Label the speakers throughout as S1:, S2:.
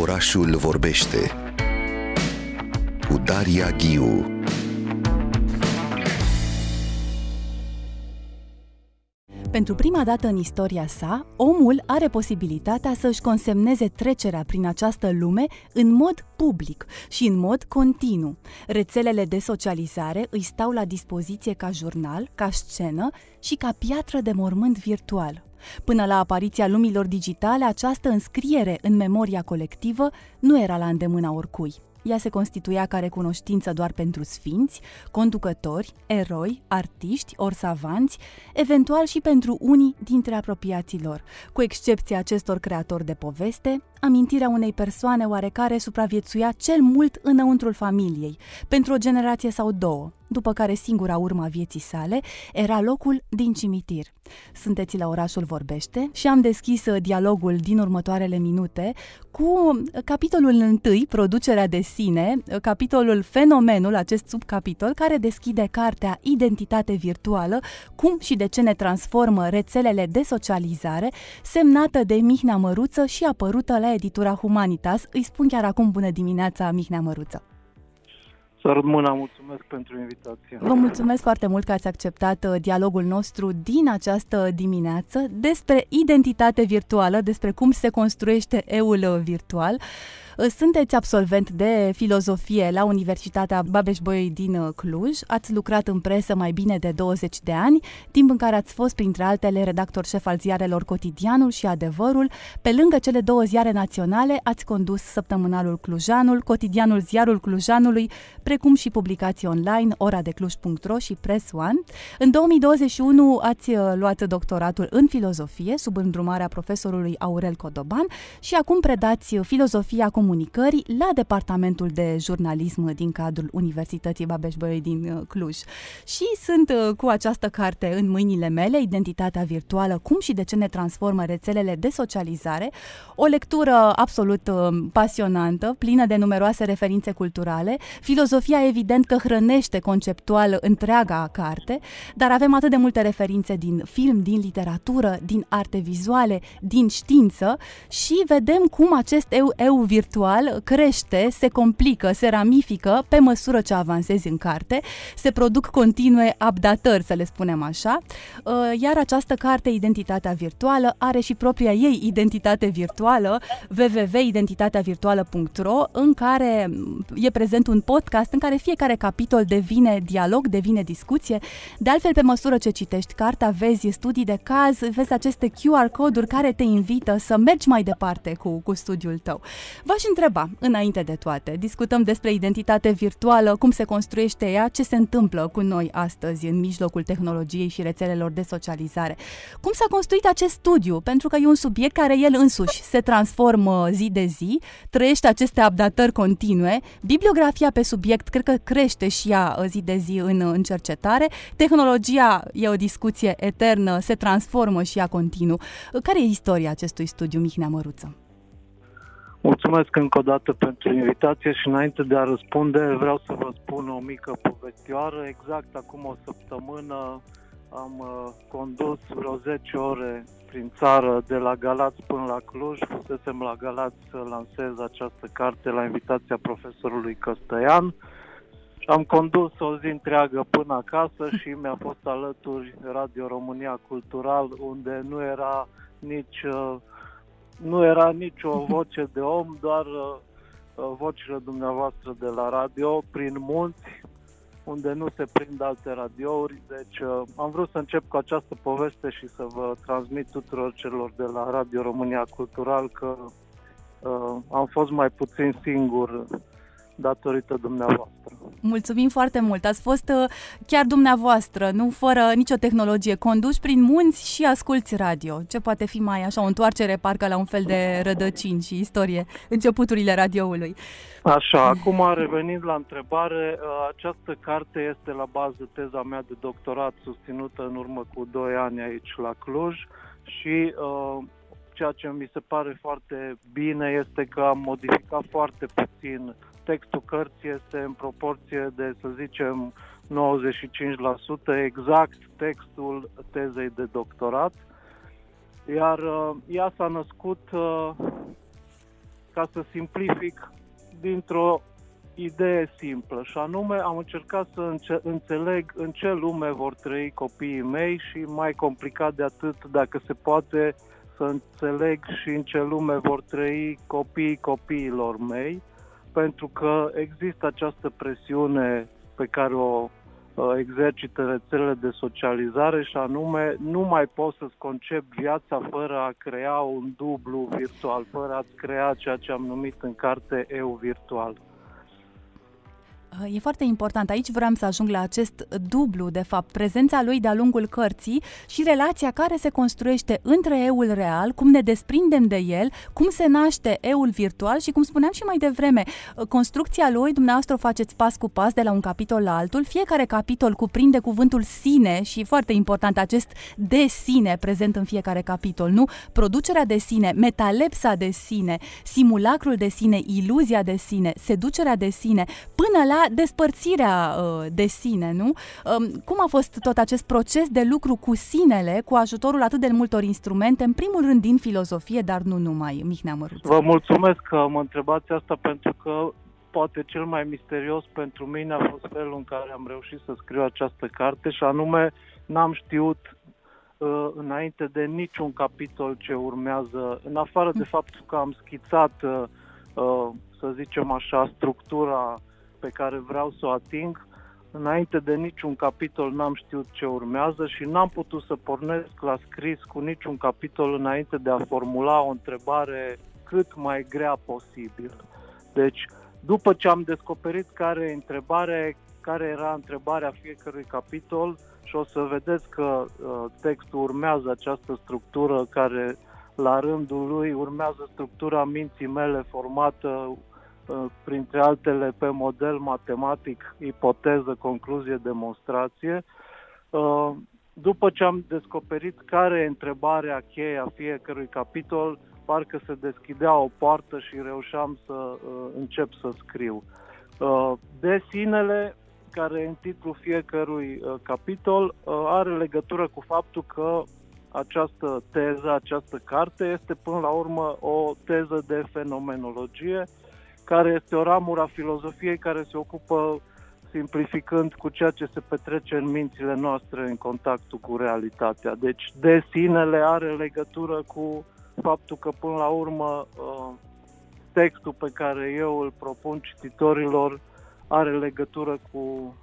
S1: Orașul vorbește cu Daria Ghiu.
S2: Pentru prima dată în istoria sa, omul are posibilitatea să își consemneze trecerea prin această lume în mod public și în mod continuu. Rețelele de socializare îi stau la dispoziție ca jurnal, ca scenă și ca piatră de mormânt virtual. Până la apariția lumilor digitale, această înscriere în memoria colectivă nu era la îndemâna oricui. Ea se constituia ca recunoștință doar pentru sfinți, conducători, eroi, artiști ori savanți, eventual și pentru unii dintre apropiații lor. Cu excepția acestor creatori de poveste, amintirea unei persoane oarecare supraviețuia cel mult înăuntrul familiei, pentru o generație sau două, după care singura urma vieții sale era locul din cimitir. Sunteți la Orașul Vorbește și am deschis uh, dialogul din următoarele minute cu capitolul întâi, producerea de sine, uh, capitolul Fenomenul, acest subcapitol, care deschide cartea Identitate virtuală, cum și de ce ne transformă rețelele de socializare, semnată de Mihnea Măruță și apărută la editura Humanitas. Îi spun chiar acum bună dimineața, Mihnea Măruță!
S3: Sărut mâna, mulțumesc pentru invitație.
S2: Vă mulțumesc foarte mult că ați acceptat uh, dialogul nostru din această dimineață despre identitate virtuală, despre cum se construiește eul uh, virtual. Sunteți absolvent de filozofie la Universitatea Babeș-Bolyai din uh, Cluj, ați lucrat în presă mai bine de 20 de ani, timp în care ați fost, printre altele, redactor șef al ziarelor Cotidianul și Adevărul. Pe lângă cele două ziare naționale, ați condus săptămânalul Clujanul, cotidianul Ziarul Clujanului, precum și publicații online oradecluj.ro și Press One. În 2021 ați uh, luat doctoratul în filozofie sub îndrumarea profesorului Aurel Codoban și acum predați filozofia cum comunicării la Departamentul de Jurnalism din cadrul Universității Babeș-Bolyai din uh, Cluj. Și sunt uh, cu această carte în mâinile mele, Identitatea virtuală, cum și de ce ne transformă rețelele de socializare, o lectură absolut uh, pasionantă, plină de numeroase referințe culturale. Filozofia evident că hrănește conceptual întreaga carte, dar avem atât de multe referințe din film, din literatură, din arte vizuale, din știință și vedem cum acest eu, eu virtual virtual crește, se complică, se ramifică pe măsură ce avansezi în carte, se produc continue updatări, să le spunem așa, uh, iar această carte, Identitatea Virtuală, are și propria ei identitate virtuală, www.identitateavirtuală.ro, în care e prezent un podcast în care fiecare capitol devine dialog, devine discuție. De altfel, pe măsură ce citești cartea, vezi studii de caz, vezi aceste QR coduri care te invită să mergi mai departe cu, cu studiul tău. V-aș întreba, înainte de toate, discutăm despre identitate virtuală, cum se construiește ea, ce se întâmplă cu noi astăzi în mijlocul tehnologiei și rețelelor de socializare. Cum s-a construit acest studiu? Pentru că e un subiect care el însuși se transformă zi de zi, trăiește aceste updatări continue, bibliografia pe subiect cred că crește și ea zi de zi în, în cercetare, tehnologia e o discuție eternă, se transformă și ea continuu. Care e istoria acestui studiu, Mihnea Măruță?
S3: Mulțumesc încă o dată pentru invitație și înainte de a răspunde vreau să vă spun o mică povestioară. Exact acum o săptămână am uh, condus vreo 10 ore prin țară de la Galați până la Cluj. Fusesem la Galați să lansez această carte la invitația profesorului Căstăian. Am condus o zi întreagă până acasă și mi-a fost alături Radio România Cultural, unde nu era nici uh, nu era nicio voce de om, doar uh, uh, vocile dumneavoastră de la radio, prin munți, unde nu se prind alte radiouri. Deci uh, am vrut să încep cu această poveste și să vă transmit tuturor celor de la Radio România Cultural că uh, am fost mai puțin singur datorită dumneavoastră.
S2: Mulțumim foarte mult. Ați fost uh, chiar dumneavoastră, nu fără nicio tehnologie, conduși prin munți și asculți radio. Ce poate fi mai așa o întoarcere parcă la un fel de rădăcini și istorie, începuturile radioului.
S3: Așa, acum revenind la întrebare, uh, această carte este la bază teza mea de doctorat susținută în urmă cu 2 ani aici la Cluj și uh, ceea ce mi se pare foarte bine este că am modificat foarte puțin textul cărții este în proporție de, să zicem, 95% exact textul tezei de doctorat, iar uh, ea s-a născut uh, ca să simplific, dintr-o idee simplă și anume am încercat să înce- înțeleg în ce lume vor trăi copiii mei și mai complicat de atât, dacă se poate, să înțeleg și în ce lume vor trăi copiii copiilor mei, pentru că există această presiune pe care o uh, exercită rețelele de socializare și anume nu mai poți să-ți concep viața fără a crea un dublu virtual, fără a-ți crea ceea ce am numit în carte eu virtual.
S2: Uh, e foarte important. Aici vreau să ajung la acest dublu, de fapt, prezența lui de-a lungul cărții și relația care se construiește între eul real, cum ne desprindem de el, cum se naște eul virtual și, cum spuneam și mai devreme, uh, construcția lui, dumneavoastră o faceți pas cu pas de la un capitol la altul. Fiecare capitol cuprinde cuvântul sine și, foarte important, acest de sine prezent în fiecare capitol, nu? Producerea de sine, metalepsa de sine, simulacrul de sine, iluzia de sine, seducerea de sine, până la despărțirea uh, de sine, nu? Um, cum a fost tot acest proces de lucru cu sinele, cu ajutorul atât de multor instrumente, în primul rând din filozofie, dar nu numai, Mihnea Măruță?
S3: Vă mulțumesc că mă întrebați asta pentru că poate cel mai misterios pentru mine a fost felul în care am reușit să scriu această carte și anume n-am știut uh, înainte de niciun capitol ce urmează, în afară de faptul că am schițat, uh, uh, să zicem așa, structura pe care vreau să o ating. Înainte de niciun capitol n-am știut ce urmează și n-am putut să pornesc la scris cu niciun capitol înainte de a formula o întrebare cât mai grea posibil. Deci, după ce am descoperit care e întrebare, care era întrebarea fiecărui capitol și o să vedeți că uh, textul urmează această structură care la rândul lui urmează structura minții mele formată Uh, printre altele pe model matematic, ipoteză, concluzie, demonstrație. Uh, după ce am descoperit care e întrebarea cheie a fiecărui capitol, parcă se deschidea o poartă și reușeam să uh, încep să scriu. De sinele, care e în titlul fiecărui capitol, are legătură cu faptul că această teză, această carte este până la urmă o teză de fenomenologie care este o ramură a filozofiei care se ocupă simplificând cu ceea ce se petrece în mințile noastre în contactul cu realitatea. Deci, de sinele are legătură cu faptul că, până la urmă, uh, textul pe care eu îl propun cititorilor are legătură cu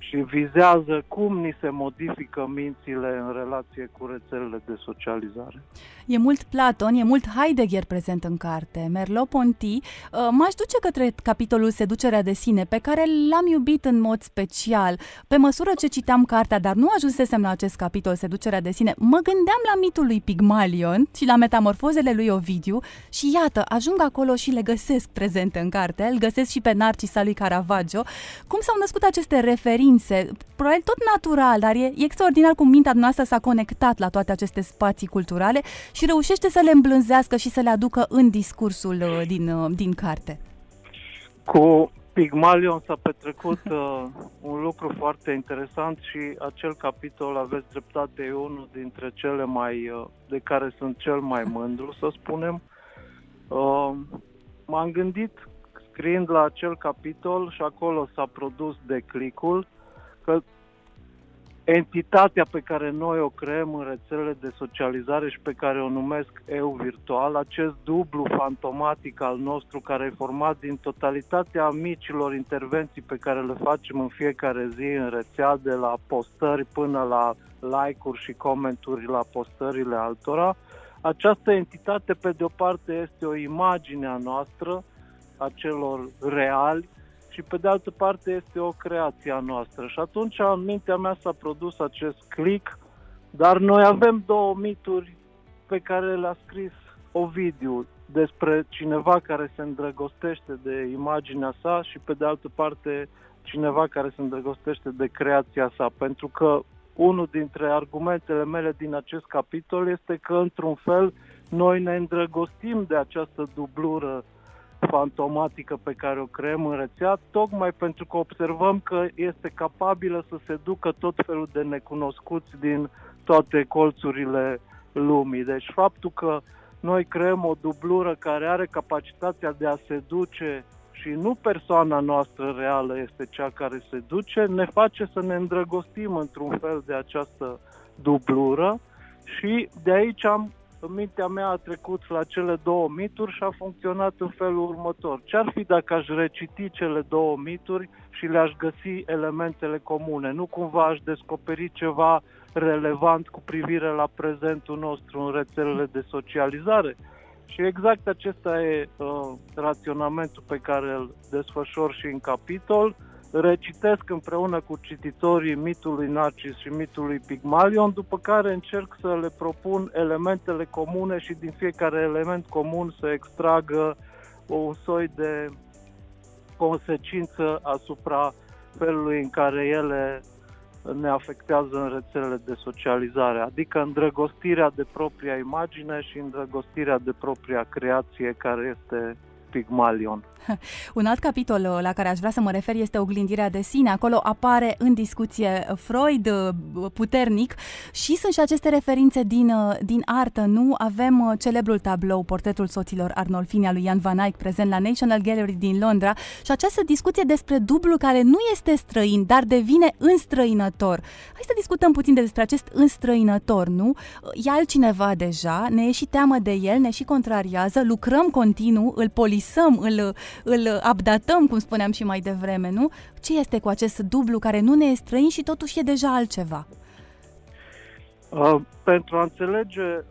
S3: și vizează cum ni se modifică mințile în relație cu rețelele de socializare.
S2: E mult Platon, e mult Heidegger prezent în carte. Merleau-Ponty uh, m-aș duce către capitolul Seducerea de sine, pe care l-am iubit în mod special. Pe măsură ce citeam cartea, dar nu ajunsesem la acest capitol, Seducerea de sine, mă gândeam la mitul lui Pigmalion și la metamorfozele lui Ovidiu și iată, ajung acolo și le găsesc prezente în carte. Îl găsesc și pe Narcisa lui Caravaggio. Cum s-au născut aceste referințe? Probabil tot natural, dar e, e extraordinar cum mintea noastră s-a conectat la toate aceste spații culturale și reușește să le îmblânzească și să le aducă în discursul uh, din, uh, din carte.
S3: Cu Pigmalion s-a petrecut uh, un lucru foarte interesant și acel capitol, aveți dreptate, e unul dintre cele mai, uh, de care sunt cel mai mândru, să spunem. Uh, m-am gândit, scriind la acel capitol și acolo s-a produs declicul, că entitatea pe care noi o creăm în rețelele de socializare și pe care o numesc eu virtual, acest dublu fantomatic al nostru care e format din totalitatea micilor intervenții pe care le facem în fiecare zi în rețea, de la postări până la like-uri și comenturi la postările altora, această entitate, pe de o parte, este o imagine a noastră, a celor reali, și pe de altă parte este o creație a noastră. Și atunci în mintea mea s-a produs acest click, dar noi avem două mituri pe care le-a scris Ovidiu despre cineva care se îndrăgostește de imaginea sa și pe de altă parte cineva care se îndrăgostește de creația sa, pentru că unul dintre argumentele mele din acest capitol este că, într-un fel, noi ne îndrăgostim de această dublură fantomatică pe care o creăm în rețea, tocmai pentru că observăm că este capabilă să se ducă tot felul de necunoscuți din toate colțurile lumii. Deci faptul că noi creăm o dublură care are capacitatea de a se duce și nu persoana noastră reală este cea care se duce, ne face să ne îndrăgostim într-un fel de această dublură și de aici am în mintea mea a trecut la cele două mituri și a funcționat în felul următor. Ce-ar fi dacă aș reciti cele două mituri și le-aș găsi elementele comune? Nu cumva aș descoperi ceva relevant cu privire la prezentul nostru în rețelele de socializare? Și exact acesta e uh, raționamentul pe care îl desfășor și în capitol. Recitesc împreună cu cititorii mitului Narcis și mitului Pigmalion, după care încerc să le propun elementele comune și din fiecare element comun să extragă un soi de consecință asupra felului în care ele ne afectează în rețelele de socializare, adică îndrăgostirea de propria imagine și îndrăgostirea de propria creație care este Pygmalion.
S2: Un alt capitol uh, la care aș vrea să mă refer este oglindirea de sine. Acolo apare în discuție Freud uh, puternic și sunt și aceste referințe din, uh, din artă, nu? Avem celebrul tablou, portretul soților Arnolfini al lui Jan van Eyck, prezent la National Gallery din Londra și această discuție despre dublu care nu este străin, dar devine înstrăinător. Hai să discutăm puțin despre acest înstrăinător, nu? E altcineva deja, ne e și teamă de el, ne și contrariază, lucrăm continuu, îl polisăm, îl, îl updatăm, cum spuneam și mai devreme, nu? Ce este cu acest dublu care nu ne e străin și totuși e deja altceva?
S3: Uh, pentru a înțelege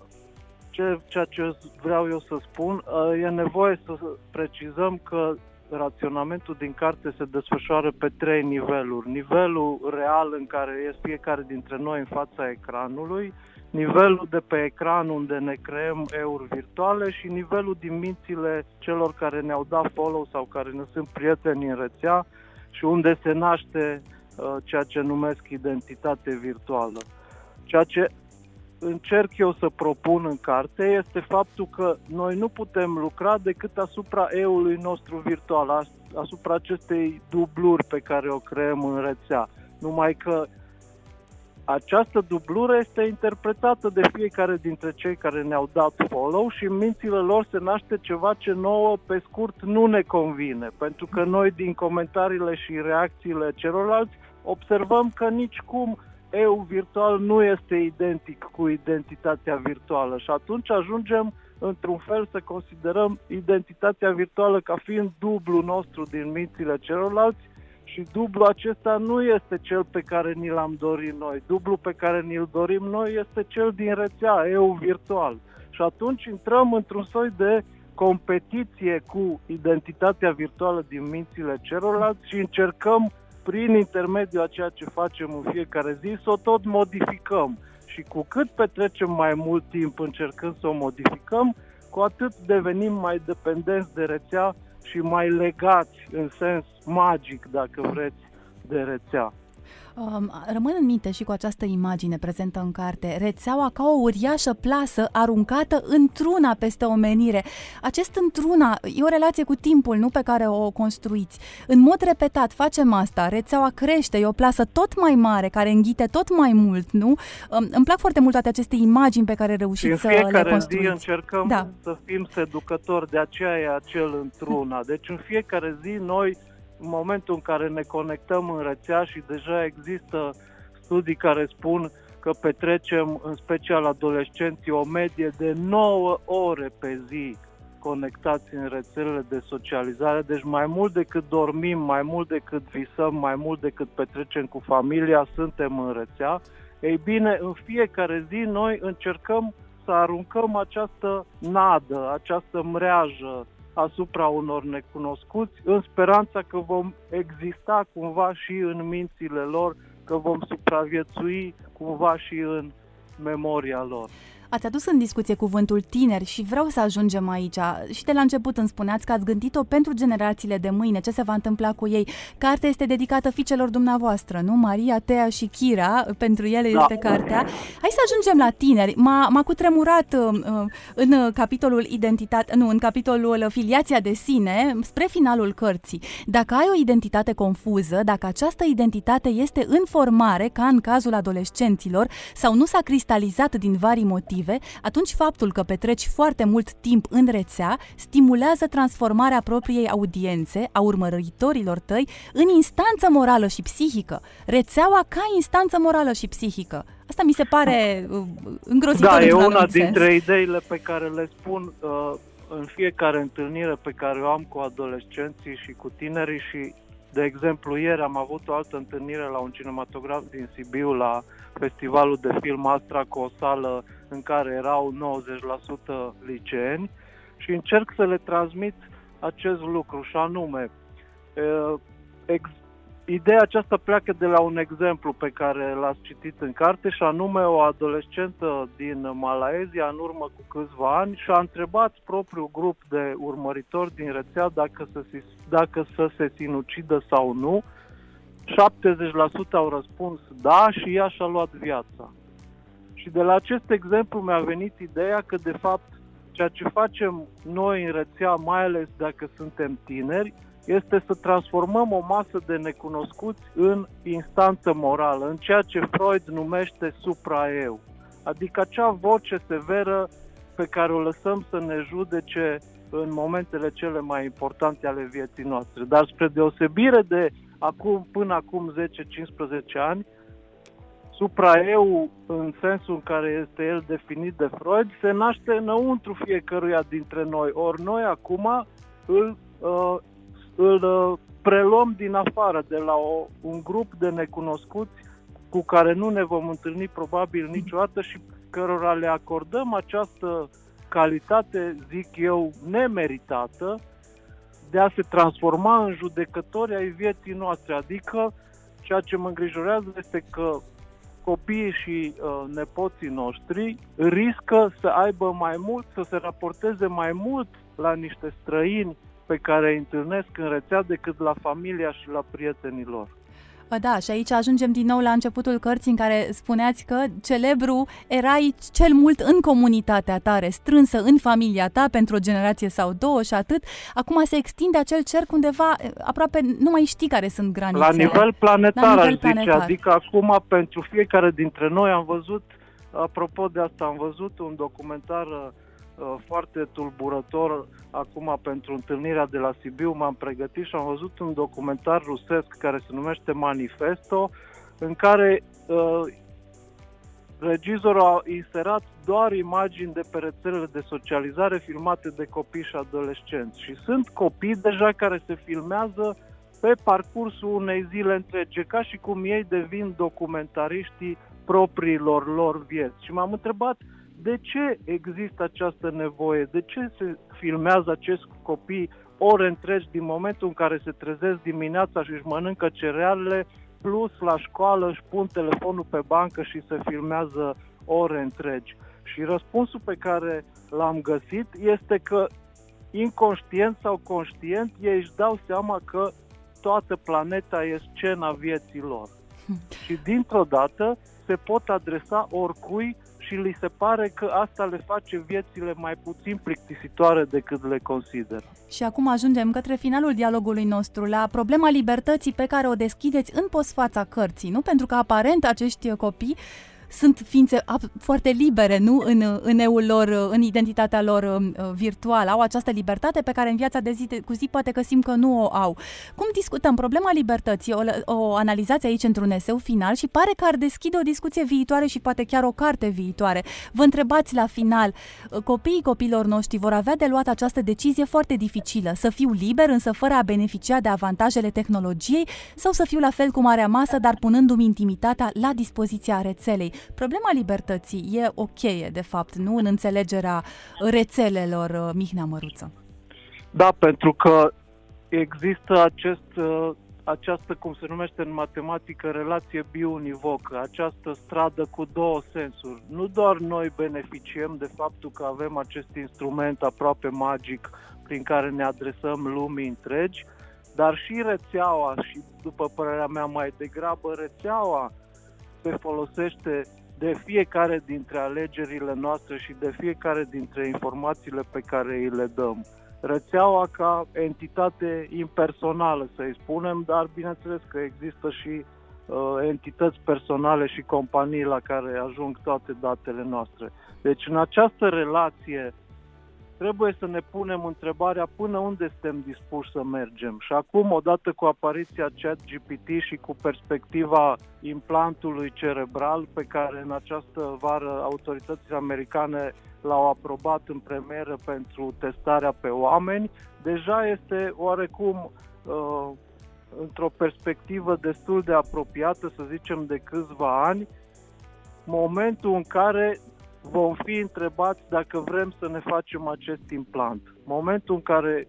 S3: ce, ceea ce vreau eu să spun, uh, e nevoie să precizăm că raționamentul din carte se desfășoară pe trei niveluri. Nivelul real în care este fiecare dintre noi în fața ecranului, nivelul de pe ecran unde ne creăm euri virtuale și nivelul din mințile celor care ne-au dat follow sau care ne sunt prieteni în rețea și unde se naște uh, ceea ce numesc identitate virtuală. Ceea ce încerc eu să propun în carte este faptul că noi nu putem lucra decât asupra eului nostru virtual, asupra acestei dubluri pe care o creăm în rețea. Numai că această dublură este interpretată de fiecare dintre cei care ne-au dat follow și în mințile lor se naște ceva ce nouă, pe scurt, nu ne convine. Pentru că noi, din comentariile și reacțiile celorlalți, observăm că nici cum eu virtual nu este identic cu identitatea virtuală și atunci ajungem într-un fel să considerăm identitatea virtuală ca fiind dublu nostru din mințile celorlalți și dublu acesta nu este cel pe care ni l-am dorit noi. Dublu pe care ni-l dorim noi este cel din rețea, eu virtual. Și atunci intrăm într-un soi de competiție cu identitatea virtuală din mințile celorlalți și încercăm prin intermediul a ceea ce facem în fiecare zi să o tot modificăm. Și cu cât petrecem mai mult timp încercând să o modificăm, cu atât devenim mai dependenți de rețea și mai legați în sens magic, dacă vreți, de rețea.
S2: Um, rămân în minte și cu această imagine prezentă în carte, rețeaua ca o uriașă plasă aruncată într-una peste omenire. Acest într-una e o relație cu timpul, nu pe care o construiți. În mod repetat facem asta, rețeaua crește, e o plasă tot mai mare, care înghite tot mai mult, nu? Um, îmi plac foarte mult toate aceste imagini pe care reușiți să le construiți.
S3: zi încercăm da. să fim seducători, de aceea e acel într-una. Deci în fiecare zi noi în momentul în care ne conectăm în rețea și deja există studii care spun că petrecem, în special adolescenții, o medie de 9 ore pe zi conectați în rețelele de socializare, deci mai mult decât dormim, mai mult decât visăm, mai mult decât petrecem cu familia, suntem în rețea. Ei bine, în fiecare zi noi încercăm să aruncăm această nadă, această mreajă asupra unor necunoscuți, în speranța că vom exista cumva și în mințile lor, că vom supraviețui cumva și în memoria lor.
S2: Ați adus în discuție cuvântul tineri și vreau să ajungem aici. Și de la început îmi spuneați că ați gândit-o pentru generațiile de mâine, ce se va întâmpla cu ei. Cartea este dedicată fiicelor dumneavoastră, nu? Maria, Tea și Kira, pentru ele da. este cartea. Hai să ajungem la tineri. M-a, m-a cutremurat uh, uh în capitolul identitate, nu, în capitolul filiația de sine, spre finalul cărții. Dacă ai o identitate confuză, dacă această identitate este în formare, ca în cazul adolescenților, sau nu s-a cristalizat din vari motive, negative, atunci faptul că petreci foarte mult timp în rețea stimulează transformarea propriei audiențe, a urmăritorilor tăi, în instanță morală și psihică. Rețeaua ca instanță morală și psihică. Asta mi se pare uh, îngrozitor.
S3: Da, e una dintre sens. ideile pe care le spun uh, în fiecare întâlnire pe care o am cu adolescenții și cu tinerii și de exemplu, ieri am avut o altă întâlnire la un cinematograf din Sibiu, la festivalul de film Astra, cu o sală în care erau 90% liceeni și încerc să le transmit acest lucru și anume, ex- Ideea aceasta pleacă de la un exemplu pe care l-ați citit în carte și anume o adolescentă din Malaezia în urmă cu câțiva ani și a întrebat propriul grup de urmăritori din rețea dacă să se, dacă să se sinucidă sau nu. 70% au răspuns da și ea și-a luat viața. Și de la acest exemplu mi-a venit ideea că de fapt ceea ce facem noi în rețea, mai ales dacă suntem tineri, este să transformăm o masă de necunoscuți în instanță morală, în ceea ce Freud numește supraeu, adică acea voce severă pe care o lăsăm să ne judece în momentele cele mai importante ale vieții noastre. Dar spre deosebire de acum, până acum 10-15 ani, supraeu, în sensul în care este el definit de Freud, se naște înăuntru fiecăruia dintre noi. Ori noi acum îl uh, îl uh, preluăm din afară, de la o, un grup de necunoscuți cu care nu ne vom întâlni probabil niciodată și cărora le acordăm această calitate, zic eu, nemeritată de a se transforma în judecători ai vieții noastre. Adică ceea ce mă îngrijorează este că copiii și uh, nepoții noștri riscă să aibă mai mult, să se raporteze mai mult la niște străini pe care îi întâlnesc în rețea decât la familia și la prietenii lor.
S2: Da, și aici ajungem din nou la începutul cărții în care spuneați că celebru erai cel mult în comunitatea ta, strânsă în familia ta pentru o generație sau două și atât. Acum se extinde acel cerc undeva, aproape nu mai știi care sunt granițele.
S3: La nivel planetar, la nivel planetar. zice, adică acum pentru fiecare dintre noi am văzut, apropo de asta, am văzut un documentar uh, Uh, foarte tulburător acum pentru întâlnirea de la Sibiu. M-am pregătit și am văzut un documentar rusesc care se numește Manifesto, în care uh, regizorul a inserat doar imagini de pe rețelele de socializare filmate de copii și adolescenți. Și sunt copii deja care se filmează pe parcursul unei zile întregi, ca și cum ei devin documentariștii propriilor lor vieți. Și m-am întrebat de ce există această nevoie, de ce se filmează acest copii ore întregi din momentul în care se trezesc dimineața și își mănâncă cerealele, plus la școală își pun telefonul pe bancă și se filmează ore întregi. Și răspunsul pe care l-am găsit este că inconștient sau conștient ei își dau seama că toată planeta e scena vieții lor. Și dintr-o dată se pot adresa oricui și li se pare că asta le face viețile mai puțin plictisitoare decât le consideră.
S2: Și acum ajungem către finalul dialogului nostru, la problema libertății pe care o deschideți în postfața cărții, nu? Pentru că aparent acești copii sunt ființe foarte libere, nu? În, în eul lor, în identitatea lor uh, virtuală. Au această libertate pe care în viața de zi cu zi poate că simt că nu o au. Cum discutăm problema libertății? O, o analizați aici într-un eseu final și pare că ar deschide o discuție viitoare și poate chiar o carte viitoare. Vă întrebați la final, uh, copiii copilor noștri vor avea de luat această decizie foarte dificilă, să fiu liber însă fără a beneficia de avantajele tehnologiei sau să fiu la fel cu marea masă, dar punându-mi intimitatea la dispoziția rețelei. Problema libertății e o cheie, de fapt, nu în înțelegerea rețelelor uh, Mihnea Măruță.
S3: Da, pentru că există acest, uh, această, cum se numește în matematică, relație biunivocă, această stradă cu două sensuri. Nu doar noi beneficiem de faptul că avem acest instrument aproape magic prin care ne adresăm lumii întregi, dar și rețeaua și, după părerea mea, mai degrabă rețeaua se folosește de fiecare dintre alegerile noastre și de fiecare dintre informațiile pe care îi le dăm. Rețeaua ca entitate impersonală, să-i spunem, dar bineînțeles că există și uh, entități personale și companii la care ajung toate datele noastre. Deci în această relație trebuie să ne punem întrebarea până unde suntem dispuși să mergem. Și acum, odată cu apariția ChatGPT și cu perspectiva implantului cerebral pe care în această vară autoritățile americane l-au aprobat în premieră pentru testarea pe oameni, deja este oarecum uh, într-o perspectivă destul de apropiată, să zicem de câțiva ani, momentul în care vom fi întrebați dacă vrem să ne facem acest implant. Momentul în care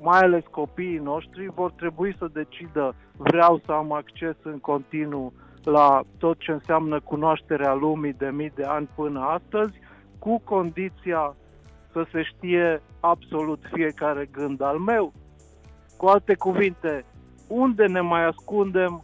S3: mai ales copiii noștri vor trebui să decidă vreau să am acces în continuu la tot ce înseamnă cunoașterea lumii de mii de ani până astăzi, cu condiția să se știe absolut fiecare gând al meu. Cu alte cuvinte, unde ne mai ascundem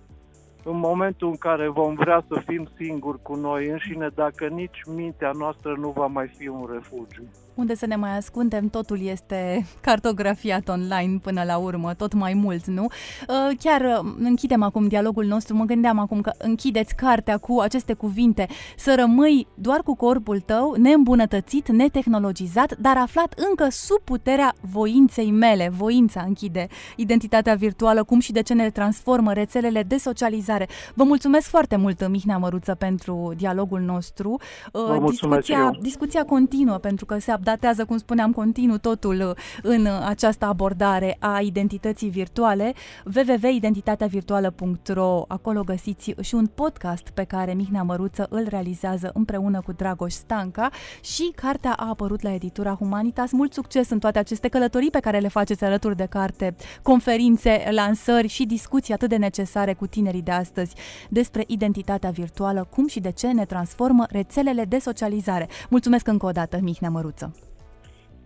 S3: în momentul în care vom vrea să fim singuri cu noi înșine, dacă nici mintea noastră nu va mai fi un refugiu
S2: unde să ne mai ascundem, totul este cartografiat online până la urmă, tot mai mult, nu? Uh, chiar uh, închidem acum dialogul nostru, mă gândeam acum că închideți cartea cu aceste cuvinte, să rămâi doar cu corpul tău, neîmbunătățit, netehnologizat, dar aflat încă sub puterea voinței mele. Voința închide identitatea virtuală, cum și de ce ne transformă rețelele de socializare. Vă mulțumesc foarte mult, Mihnea Măruță, pentru dialogul nostru.
S3: Uh, Vă discuția,
S2: discuția continuă, pentru că se datează, cum spuneam, continuu totul uh, în uh, această abordare a identității virtuale. www.identitateavirtuală.ro Acolo găsiți și un podcast pe care Mihnea Măruță îl realizează împreună cu Dragoș Stanca și cartea a apărut la editura Humanitas. Mult succes în toate aceste călătorii pe care le faceți alături de carte, conferințe, lansări și discuții atât de necesare cu tinerii de astăzi despre identitatea virtuală, cum și de ce ne transformă rețelele de socializare. Mulțumesc încă o dată, Mihnea Măruță!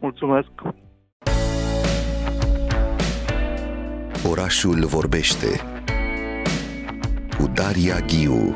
S3: Mulțumesc!
S1: Orașul vorbește cu Daria Ghiu